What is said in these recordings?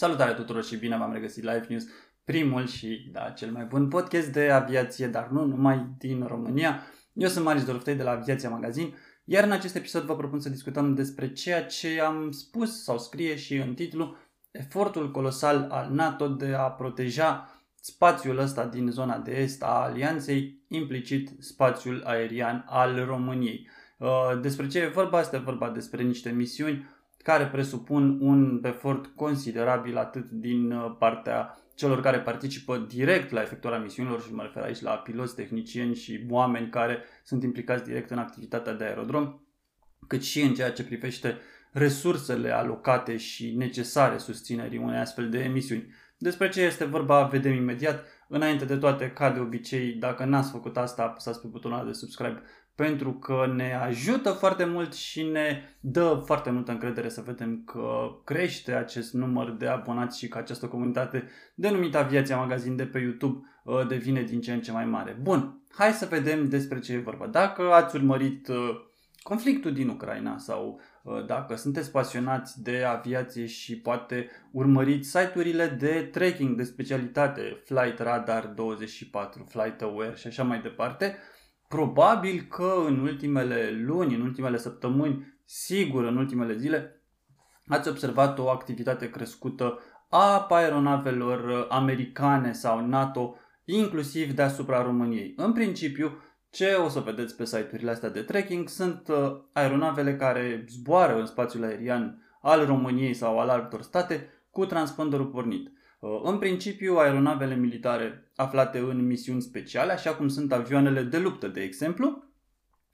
Salutare tuturor și bine v-am regăsit Live News, primul și, da, cel mai bun podcast de aviație, dar nu numai din România. Eu sunt Marius Doroftei de la Aviația Magazin, iar în acest episod vă propun să discutăm despre ceea ce am spus sau scrie și în titlu, efortul colosal al NATO de a proteja spațiul ăsta din zona de est a alianței, implicit spațiul aerian al României. Uh, despre ce e vorba? Este vorba despre niște misiuni care presupun un efort considerabil atât din uh, partea celor care participă direct la efectuarea misiunilor și mă refer aici la piloți, tehnicieni și oameni care sunt implicați direct în activitatea de aerodrom, cât și în ceea ce privește resursele alocate și necesare susținerii unei astfel de emisiuni. Despre ce este vorba vedem imediat. Înainte de toate, ca de obicei, dacă n-ați făcut asta, apăsați pe butonul de subscribe pentru că ne ajută foarte mult și ne dă foarte multă încredere să vedem că crește acest număr de abonați și că această comunitate denumită Aviația Magazin de pe YouTube uh, devine din ce în ce mai mare. Bun, hai să vedem despre ce e vorba. Dacă ați urmărit uh, conflictul din Ucraina sau uh, dacă sunteți pasionați de aviație și poate urmăriți site-urile de tracking de specialitate, Flight Radar 24, Flight Aware și așa mai departe, Probabil că în ultimele luni, în ultimele săptămâni, sigur în ultimele zile, ați observat o activitate crescută a aeronavelor americane sau NATO, inclusiv deasupra României. În principiu, ce o să vedeți pe site-urile astea de tracking sunt uh, aeronavele care zboară în spațiul aerian al României sau al altor state cu transponderul pornit. Uh, în principiu, aeronavele militare aflate în misiuni speciale, așa cum sunt avioanele de luptă, de exemplu,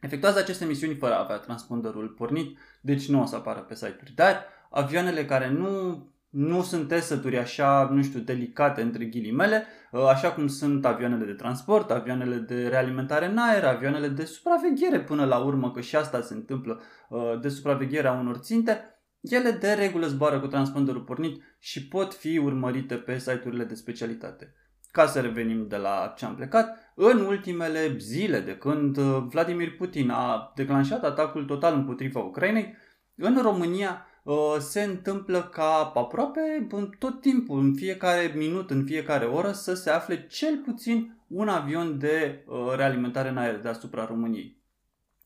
efectuează aceste misiuni fără a avea transponderul pornit, deci nu o să apară pe site-uri. Dar avioanele care nu, nu sunt tesături așa, nu știu, delicate între ghilimele, uh, așa cum sunt avioanele de transport, avioanele de realimentare în aer, avioanele de supraveghere până la urmă, că și asta se întâmplă, uh, de supraveghere a unor ținte, ele de regulă zboară cu transponderul pornit și pot fi urmărite pe site-urile de specialitate. Ca să revenim de la ce am plecat, în ultimele zile de când uh, Vladimir Putin a declanșat atacul total împotriva Ucrainei, în România uh, se întâmplă ca aproape tot timpul, în fiecare minut, în fiecare oră, să se afle cel puțin un avion de uh, realimentare în aer deasupra României.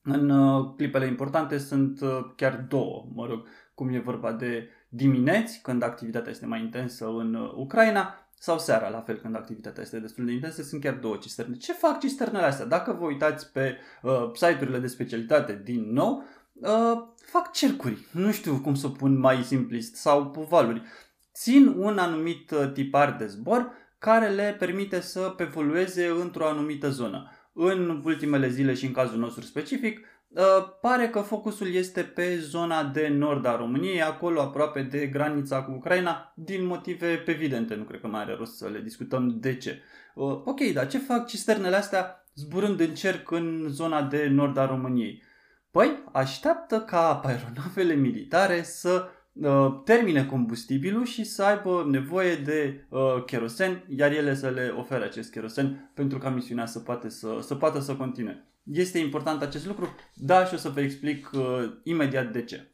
În clipele importante sunt chiar două, mă rog, cum e vorba de dimineți, când activitatea este mai intensă în uh, Ucraina, sau seara, la fel, când activitatea este destul de intensă, sunt chiar două cisterne. Ce fac cisternele astea? Dacă vă uitați pe uh, site-urile de specialitate din nou, uh, fac cercuri. Nu știu cum să o pun mai simplist, sau valuri. Țin un anumit uh, tipar de zbor care le permite să evolueze într-o anumită zonă. În ultimele zile și în cazul nostru specific, Uh, pare că focusul este pe zona de nord a României, acolo aproape de granița cu Ucraina, din motive evidente, nu cred că mai are rost să le discutăm de ce. Uh, ok, dar ce fac cisternele astea zburând în cerc în zona de nord a României? Păi, așteaptă ca aeronavele militare să uh, termine combustibilul și să aibă nevoie de uh, kerosen, iar ele să le ofere acest kerosen pentru ca misiunea să poată să, să, poată să continue. Este important acest lucru? Da, și o să vă explic uh, imediat de ce.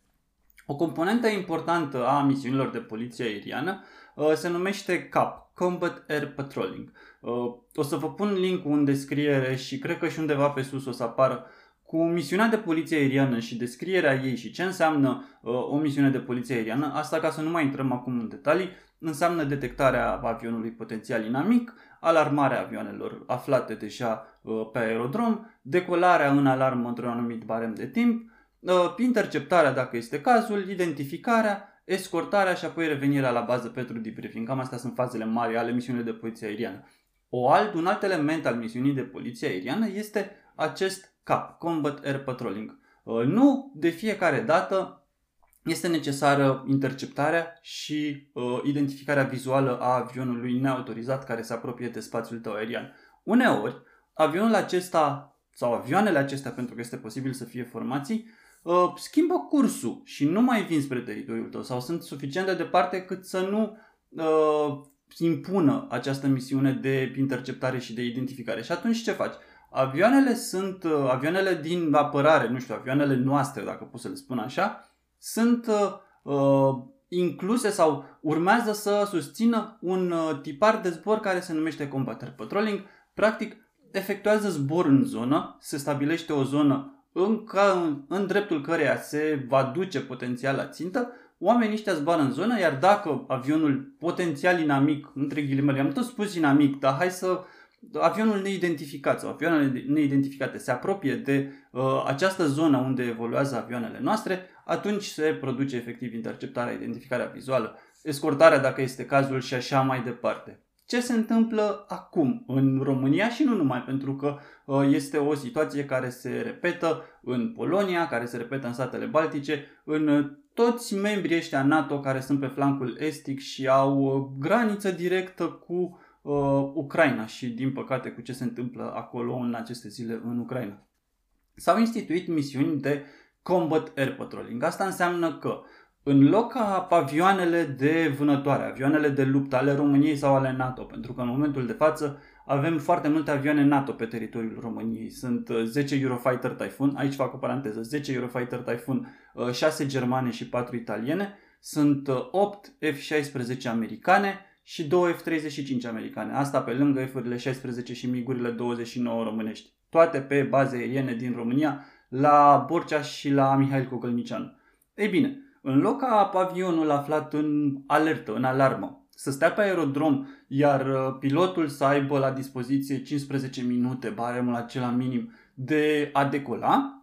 O componentă importantă a misiunilor de poliție aeriană uh, se numește CAP, Combat Air Patrolling. Uh, o să vă pun link în descriere și cred că și undeva pe sus o să apară cu misiunea de poliție aeriană și descrierea ei și ce înseamnă uh, o misiune de poliție aeriană, asta ca să nu mai intrăm acum în detalii, înseamnă detectarea avionului potențial inamic, alarmarea avioanelor aflate deja uh, pe aerodrom, decolarea în alarmă într-un anumit barem de timp, uh, interceptarea dacă este cazul, identificarea, escortarea și apoi revenirea la bază pentru debriefing. Cam astea sunt fazele mari ale misiunii de poliție aeriană. O alt, un alt element al misiunii de poliție aeriană este acest CAP, Combat Air Patrolling. Uh, nu de fiecare dată este necesară interceptarea și uh, identificarea vizuală a avionului neautorizat care se apropie de spațiul tău aerian. Uneori, avionul acesta sau avioanele acestea, pentru că este posibil să fie formații, uh, schimbă cursul și nu mai vin spre teritoriul tău sau sunt suficient de departe cât să nu uh, impună această misiune de interceptare și de identificare. Și atunci ce faci? Avioanele sunt, uh, avioanele din apărare, nu știu, avioanele noastre, dacă pot să le spun așa, sunt uh, uh, incluse sau urmează să susțină un uh, tipar de zbor care se numește Combater Patrolling. Practic, efectuează zbor în zonă, se stabilește o zonă în, ca, în dreptul căreia se va duce potențial la țintă, oamenii ăștia zboară în zonă, iar dacă avionul potențial inamic, între ghilimele, am tot spus inamic, dar hai să avionul neidentificat sau avioanele neidentificate se apropie de uh, această zonă unde evoluează avioanele noastre, atunci se produce efectiv interceptarea, identificarea vizuală, escortarea dacă este cazul și așa mai departe. Ce se întâmplă acum în România și nu numai, pentru că uh, este o situație care se repetă în Polonia, care se repetă în statele Baltice, în uh, toți membrii ăștia NATO care sunt pe flancul estic și au uh, graniță directă cu uh, Ucraina și, din păcate, cu ce se întâmplă acolo în aceste zile în Ucraina. S-au instituit misiuni de Combat Air Patrolling. Asta înseamnă că în loc ca avioanele de vânătoare, avioanele de luptă ale României sau ale NATO, pentru că în momentul de față avem foarte multe avioane NATO pe teritoriul României. Sunt 10 uh, Eurofighter Typhoon, aici fac o paranteză, 10 Eurofighter Typhoon, 6 uh, germane și 4 italiene, sunt 8 uh, F-16 americane, și două F-35 americane. Asta pe lângă F-urile 16 și migurile 29 românești. Toate pe baze aeriene din România, la Borcea și la Mihail Cogălnicianu. Ei bine, în loc ca avionul aflat în alertă, în alarmă, să stea pe aerodrom, iar uh, pilotul să aibă la dispoziție 15 minute, baremul acela minim, de a decola,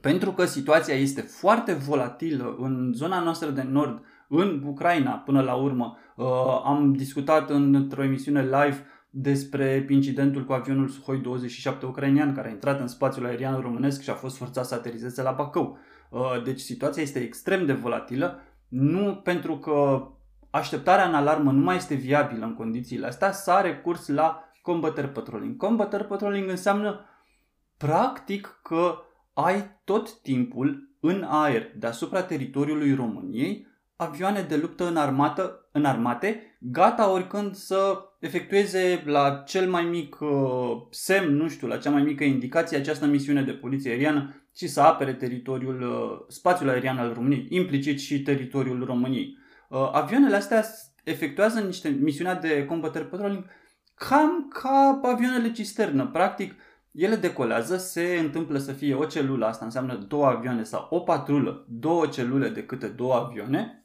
pentru că situația este foarte volatilă în zona noastră de nord, în Ucraina până la urmă. Uh, am discutat într-o emisiune live despre incidentul cu avionul Suhoi 27 ucrainean care a intrat în spațiul aerian românesc și a fost forțat să aterizeze la Bacău. Uh, deci situația este extrem de volatilă, nu pentru că așteptarea în alarmă nu mai este viabilă în condițiile astea, s-a recurs la combater patrolling. Combater patrolling înseamnă practic că ai tot timpul în aer deasupra teritoriului României avioane de luptă în, armată, în armate, gata oricând să efectueze la cel mai mic uh, semn, nu știu, la cea mai mică indicație această misiune de poliție aeriană și să apere teritoriul, uh, spațiul aerian al României, implicit și teritoriul României. Uh, avioanele astea efectuează niște misiunea de combater patrolling cam ca avioanele cisternă. Practic, ele decolează, se întâmplă să fie o celulă, asta înseamnă două avioane sau o patrulă, două celule de câte două avioane,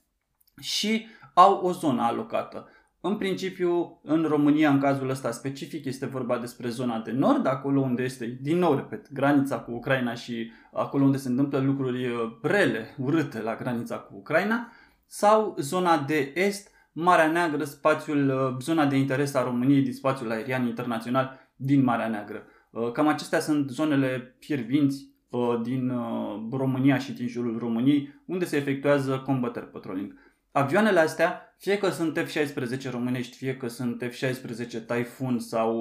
și au o zonă alocată. În principiu, în România, în cazul ăsta specific, este vorba despre zona de nord, acolo unde este, din nou, repet, granița cu Ucraina și acolo unde se întâmplă lucruri uh, rele, urâte la granița cu Ucraina, sau zona de est, Marea Neagră, spațiul, uh, zona de interes a României din spațiul aerian internațional din Marea Neagră. Uh, cam acestea sunt zonele fiervinți din România și din jurul României, unde se efectuează combater patrolling. Avioanele astea, fie că sunt F-16 românești, fie că sunt F-16 Typhoon sau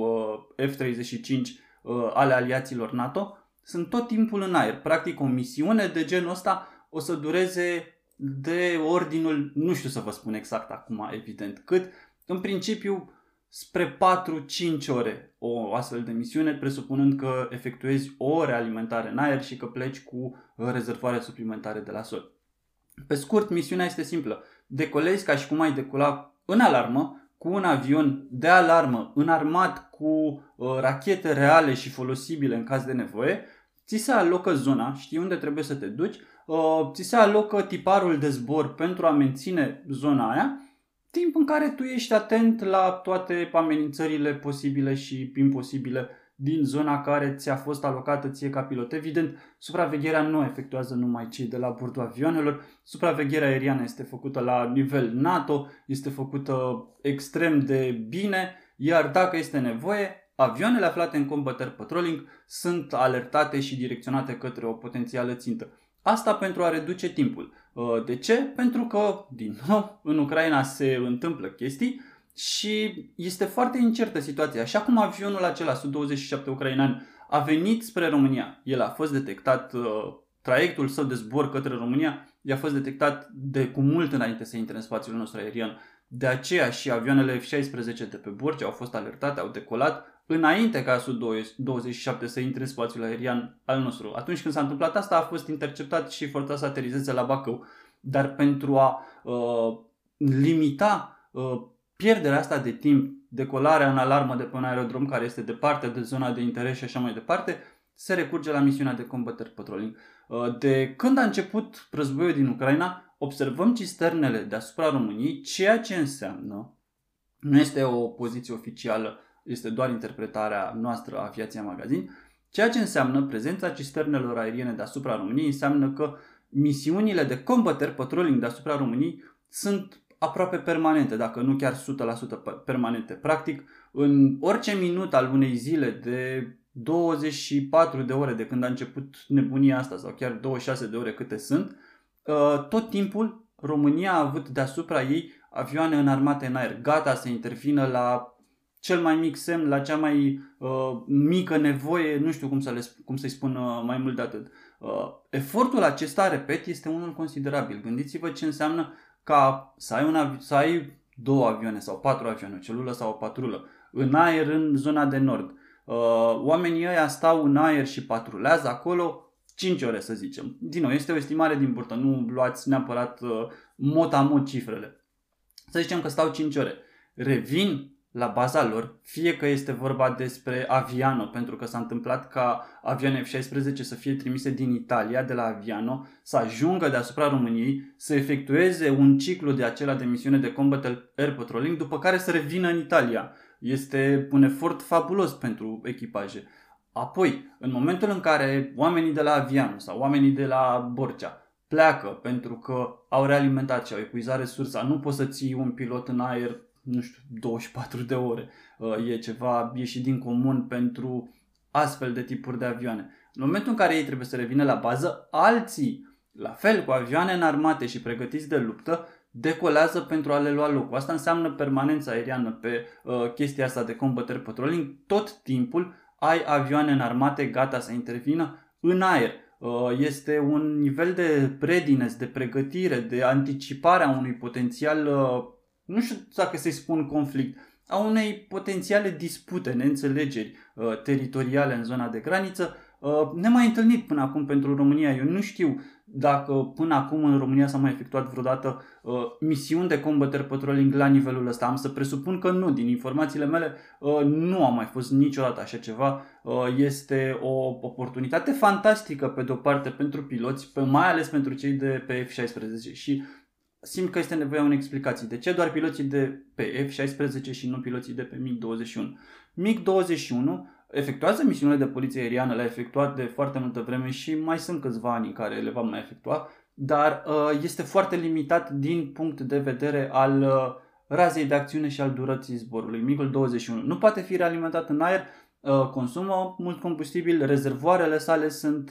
uh, F-35 uh, ale aliaților NATO, sunt tot timpul în aer. Practic o misiune de genul ăsta o să dureze de ordinul, nu știu să vă spun exact acum, evident, cât, în principiu, spre 4-5 ore o astfel de misiune, presupunând că efectuezi o realimentare în aer și că pleci cu rezervoare suplimentare de la sol. Pe scurt, misiunea este simplă decolezi ca și cum ai decola în alarmă, cu un avion de alarmă înarmat cu uh, rachete reale și folosibile în caz de nevoie, ți se alocă zona, știi unde trebuie să te duci, uh, ți se alocă tiparul de zbor pentru a menține zona aia, timp în care tu ești atent la toate amenințările posibile și imposibile din zona care ți-a fost alocată ție ca pilot. Evident, supravegherea nu efectuează numai cei de la bordul avioanelor, supravegherea aeriană este făcută la nivel NATO, este făcută extrem de bine, iar dacă este nevoie, avioanele aflate în combater patrolling sunt alertate și direcționate către o potențială țintă. Asta pentru a reduce timpul. Uh, de ce? Pentru că, din nou, în Ucraina se întâmplă chestii și este foarte incertă situația. Așa cum avionul acela, Su-27 ucrainean, a venit spre România, el a fost detectat, uh, traiectul său de zbor către România i-a fost detectat de cu mult înainte să intre în spațiul nostru aerian. De aceea și avioanele F-16 de pe Borge au fost alertate, au decolat înainte ca Su-27 să intre în spațiul aerian al nostru. Atunci când s-a întâmplat asta, a fost interceptat și forțat să aterizeze la Bacău. dar pentru a uh, limita uh, pierderea asta de timp, decolarea în alarmă de pe un aerodrom care este departe de zona de interes și așa mai departe, se recurge la misiunea de combater patrolling. Uh, de când a început războiul din Ucraina, observăm cisternele deasupra României, ceea ce înseamnă, nu este o poziție oficială, este doar interpretarea noastră a Aviația Magazin, ceea ce înseamnă prezența cisternelor aeriene deasupra României înseamnă că misiunile de combater patrolling deasupra României sunt aproape permanente, dacă nu chiar 100% permanente. Practic, în orice minut al unei zile de 24 de ore de când a început nebunia asta sau chiar 26 de ore câte sunt, uh, tot timpul România a avut deasupra ei avioane înarmate în aer, gata să intervină la cel mai mic semn, la cea mai uh, mică nevoie, nu știu cum, să le, cum să-i spun uh, mai mult de atât. Uh, efortul acesta, repet, este unul considerabil. Gândiți-vă ce înseamnă ca să ai, un avi- să ai două avioane sau patru avioane, o celulă sau o patrulă, în aer în zona de nord. Uh, oamenii ăia stau în aer și patrulează acolo 5 ore, să zicem. Din nou, este o estimare din burtă, nu luați neapărat uh, mot a mot cifrele. Să zicem că stau 5 ore. Revin la baza lor, fie că este vorba despre Aviano, pentru că s-a întâmplat ca avioane F-16 să fie trimise din Italia, de la Aviano, să ajungă deasupra României, să efectueze un ciclu de acela de misiune de combat air patrolling, după care să revină în Italia. Este un efort fabulos pentru echipaje. Apoi, în momentul în care oamenii de la Aviano sau oamenii de la Borcea pleacă pentru că au realimentat și au epuizat resursa, nu poți să ții un pilot în aer nu știu, 24 de ore. Uh, e ceva ieșit din comun pentru astfel de tipuri de avioane. În momentul în care ei trebuie să revină la bază, alții, la fel cu avioane înarmate și pregătiți de luptă, decolează pentru a le lua locul. Asta înseamnă permanența aeriană pe uh, chestia asta de combater patrolling. Tot timpul ai avioane înarmate gata să intervină în aer. Uh, este un nivel de readiness, de pregătire, de anticipare a unui potențial uh, nu știu dacă să-i spun conflict, a unei potențiale dispute, neînțelegeri uh, teritoriale în zona de graniță, uh, nemai întâlnit până acum pentru România. Eu nu știu dacă până acum în România s-a mai efectuat vreodată uh, misiuni de combater patrolling la nivelul ăsta. Am să presupun că nu. Din informațiile mele uh, nu a mai fost niciodată așa ceva. Uh, este o oportunitate fantastică pe de-o parte pentru piloți, pe, mai ales pentru cei de pe F-16 și simt că este nevoie unei explicații. De ce doar piloții de pe F-16 și nu piloții de pe MiG-21? MiG-21 efectuează misiunile de poliție aeriană, le-a efectuat de foarte multă vreme și mai sunt câțiva ani în care le va mai efectua, dar uh, este foarte limitat din punct de vedere al uh, razei de acțiune și al durății zborului. MiG-21 nu poate fi realimentat în aer, uh, consumă mult combustibil, rezervoarele sale sunt,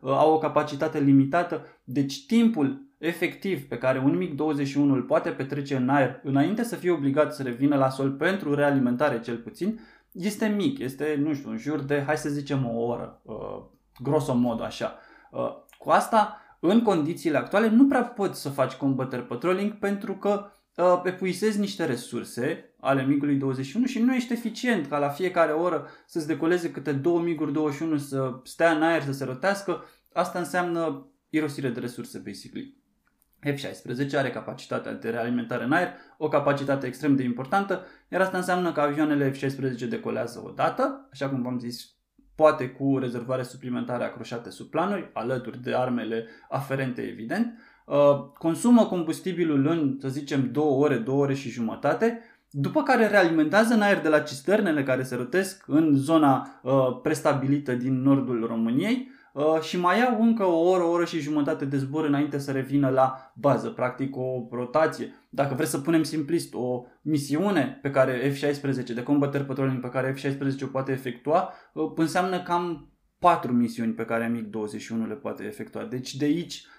au o capacitate limitată, deci timpul efectiv pe care un MiG-21 îl poate petrece în aer înainte să fie obligat să revină la sol pentru realimentare cel puțin, este mic, este, nu știu, în jur de, hai să zicem, o oră, uh, grosomod așa. Uh, cu asta, în condițiile actuale, nu prea poți să faci combater patrolling pentru că uh, epuisezi niște resurse ale MiG-ului 21 și nu ești eficient ca la fiecare oră să-ți decoleze câte două MiG-uri 21 să stea în aer, să se rotească. Asta înseamnă irosire de resurse, basically. F-16 are capacitatea de realimentare în aer, o capacitate extrem de importantă, iar asta înseamnă că avioanele F-16 decolează o dată, așa cum v-am zis, poate cu rezervoare suplimentare acroșate sub planuri, alături de armele aferente, evident, uh, consumă combustibilul în, să zicem, 2 ore, 2 ore și jumătate, după care realimentează în aer de la cisternele care se rătesc în zona uh, prestabilită din nordul României, Uh, și mai iau încă o oră, o oră și jumătate de zbor înainte să revină la bază, practic o rotație. Dacă vreți să punem simplist o misiune pe care F-16, de combater patrolling pe care F-16 o poate efectua, uh, înseamnă cam 4 misiuni pe care MiG-21 le poate efectua. Deci de aici uh,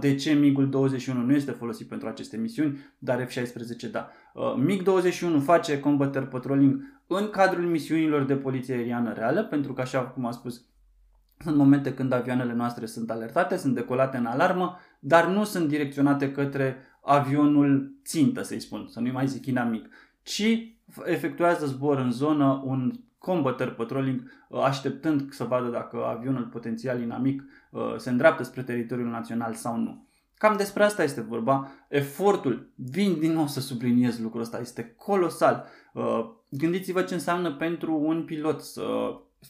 de ce MiG-ul 21 nu este folosit pentru aceste misiuni, dar F-16 da. MiG-21 face combater patrolling în cadrul misiunilor de poliție aeriană reală, pentru că așa cum am spus, sunt momente când avioanele noastre sunt alertate, sunt decolate în alarmă, dar nu sunt direcționate către avionul țintă, să-i spun, să nu mai zic inamic, ci efectuează zbor în zonă un combater patrolling așteptând să vadă dacă avionul potențial inamic uh, se îndreaptă spre teritoriul național sau nu. Cam despre asta este vorba. Efortul, vin din nou să subliniez lucrul ăsta, este colosal. Uh, gândiți-vă ce înseamnă pentru un pilot să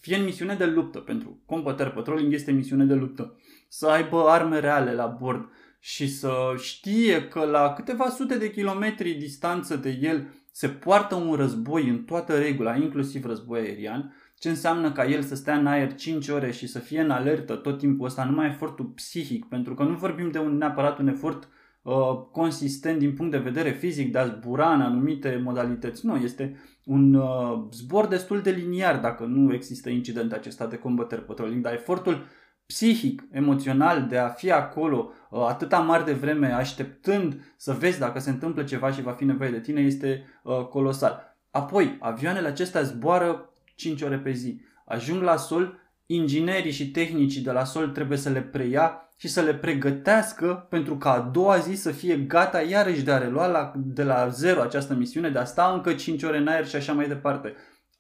fie în misiune de luptă, pentru Combater Patrolling este misiune de luptă, să aibă arme reale la bord și să știe că la câteva sute de kilometri distanță de el se poartă un război în toată regula, inclusiv război aerian, ce înseamnă ca el să stea în aer 5 ore și să fie în alertă tot timpul ăsta, numai efortul psihic, pentru că nu vorbim de un neapărat un efort uh, consistent din punct de vedere fizic de a zbura în anumite modalități. Nu, este un uh, zbor destul de liniar dacă nu există incident acesta de combater patrolling, dar efortul psihic, emoțional de a fi acolo uh, atâta mare de vreme așteptând să vezi dacă se întâmplă ceva și va fi nevoie de tine este uh, colosal. Apoi, avioanele acestea zboară 5 ore pe zi. Ajung la sol, inginerii și tehnicii de la sol trebuie să le preia și să le pregătească pentru ca a doua zi să fie gata iarăși de a relua la, de la zero această misiune, de a sta încă 5 ore în aer și așa mai departe.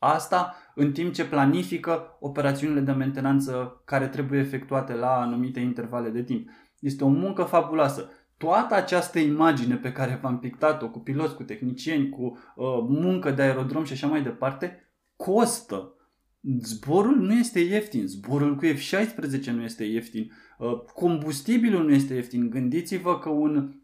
Asta în timp ce planifică operațiunile de mentenanță care trebuie efectuate la anumite intervale de timp. Este o muncă fabuloasă. Toată această imagine pe care v-am pictat-o cu piloți, cu tehnicieni, cu uh, muncă de aerodrom și așa mai departe, costă. Zborul nu este ieftin, zborul cu F-16 nu este ieftin, uh, combustibilul nu este ieftin. Gândiți-vă că un,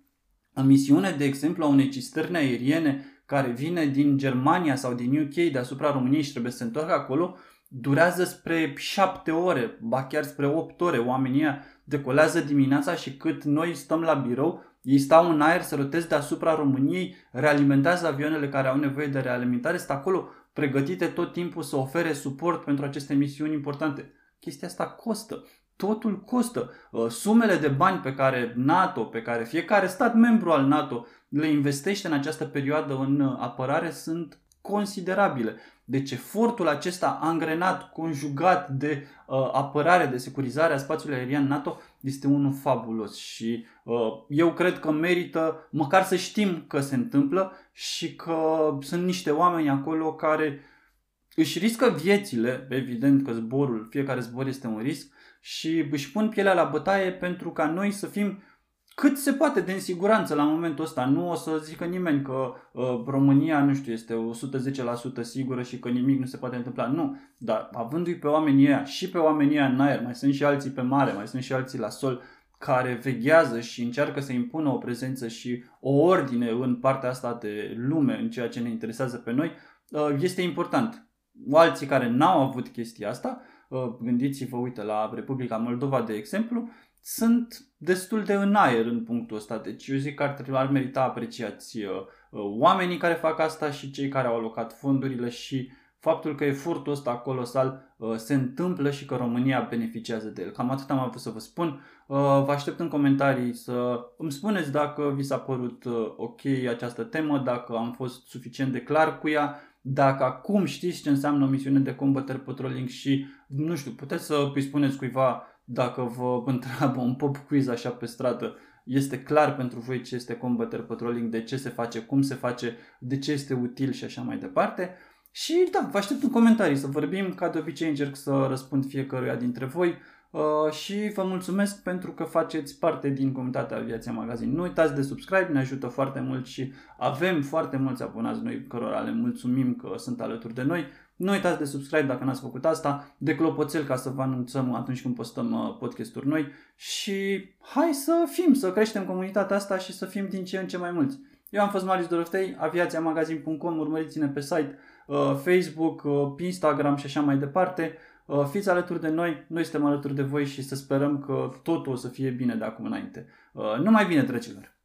o misiune, de exemplu, a unei cisterne aeriene care vine din Germania sau din UK deasupra României și trebuie să se întoarcă acolo, durează spre 7 ore, ba chiar spre 8 ore. Oamenii decolează dimineața și cât noi stăm la birou, ei stau în aer să rotez deasupra României, realimentează avioanele care au nevoie de realimentare, sunt acolo pregătite tot timpul să ofere suport pentru aceste misiuni importante. Chestia asta costă. Totul costă. Uh, sumele de bani pe care NATO, pe care fiecare stat membru al NATO le investește în această perioadă în uh, apărare sunt considerabile. Deci efortul acesta angrenat, conjugat de uh, apărare, de securizare a spațiului aerian NATO este unul fabulos și uh, eu cred că merită măcar să știm că se întâmplă și că sunt niște oameni acolo care își riscă viețile, evident că zborul, fiecare zbor este un risc și își pun pielea la bătaie pentru ca noi să fim cât se poate de în siguranță la momentul ăsta. Nu o să zică nimeni că uh, România, nu știu, este 110% sigură și că nimic nu se poate întâmpla. Nu, dar avându-i pe oamenii ăia și pe oamenii ăia în aer, mai sunt și alții pe mare, mai sunt și alții la sol, care veghează și încearcă să impună o prezență și o ordine în partea asta de lume, în ceea ce ne interesează pe noi, uh, este important. Alții care n-au avut chestia asta, uh, gândiți-vă, uite, la Republica Moldova, de exemplu, sunt destul de în aer în punctul ăsta. Deci eu zic că ar, trebui, ar merita apreciați uh, uh, oamenii care fac asta și cei care au alocat fondurile și faptul că efortul ăsta colosal uh, se întâmplă și că România beneficiază de el. Cam atât am avut să vă spun. Uh, vă aștept în comentarii să îmi spuneți dacă vi s-a părut uh, ok această temă, dacă am fost suficient de clar cu ea, dacă acum știți ce înseamnă o misiune de combater patrolling și, nu știu, puteți să îi spuneți cuiva dacă vă întreabă un pop quiz așa pe stradă, este clar pentru voi ce este combater patrolling, de ce se face, cum se face, de ce este util și așa mai departe. Și da, vă aștept în comentarii să vorbim, ca de obicei încerc să răspund fiecăruia dintre voi uh, și vă mulțumesc pentru că faceți parte din comunitatea Aviația Magazin. Nu uitați de subscribe, ne ajută foarte mult și avem foarte mulți abonați noi cărora le mulțumim că sunt alături de noi. Nu uitați de subscribe dacă n-ați făcut asta, de clopoțel ca să vă anunțăm atunci când postăm uh, podcasturi noi și hai să fim, să creștem comunitatea asta și să fim din ce în ce mai mulți. Eu am fost Marius Doroftei, aviațiamagazin.com, urmăriți-ne pe site, uh, Facebook, uh, Instagram și așa mai departe. Uh, fiți alături de noi, noi suntem alături de voi și să sperăm că totul o să fie bine de acum înainte. Uh, numai bine, dragilor!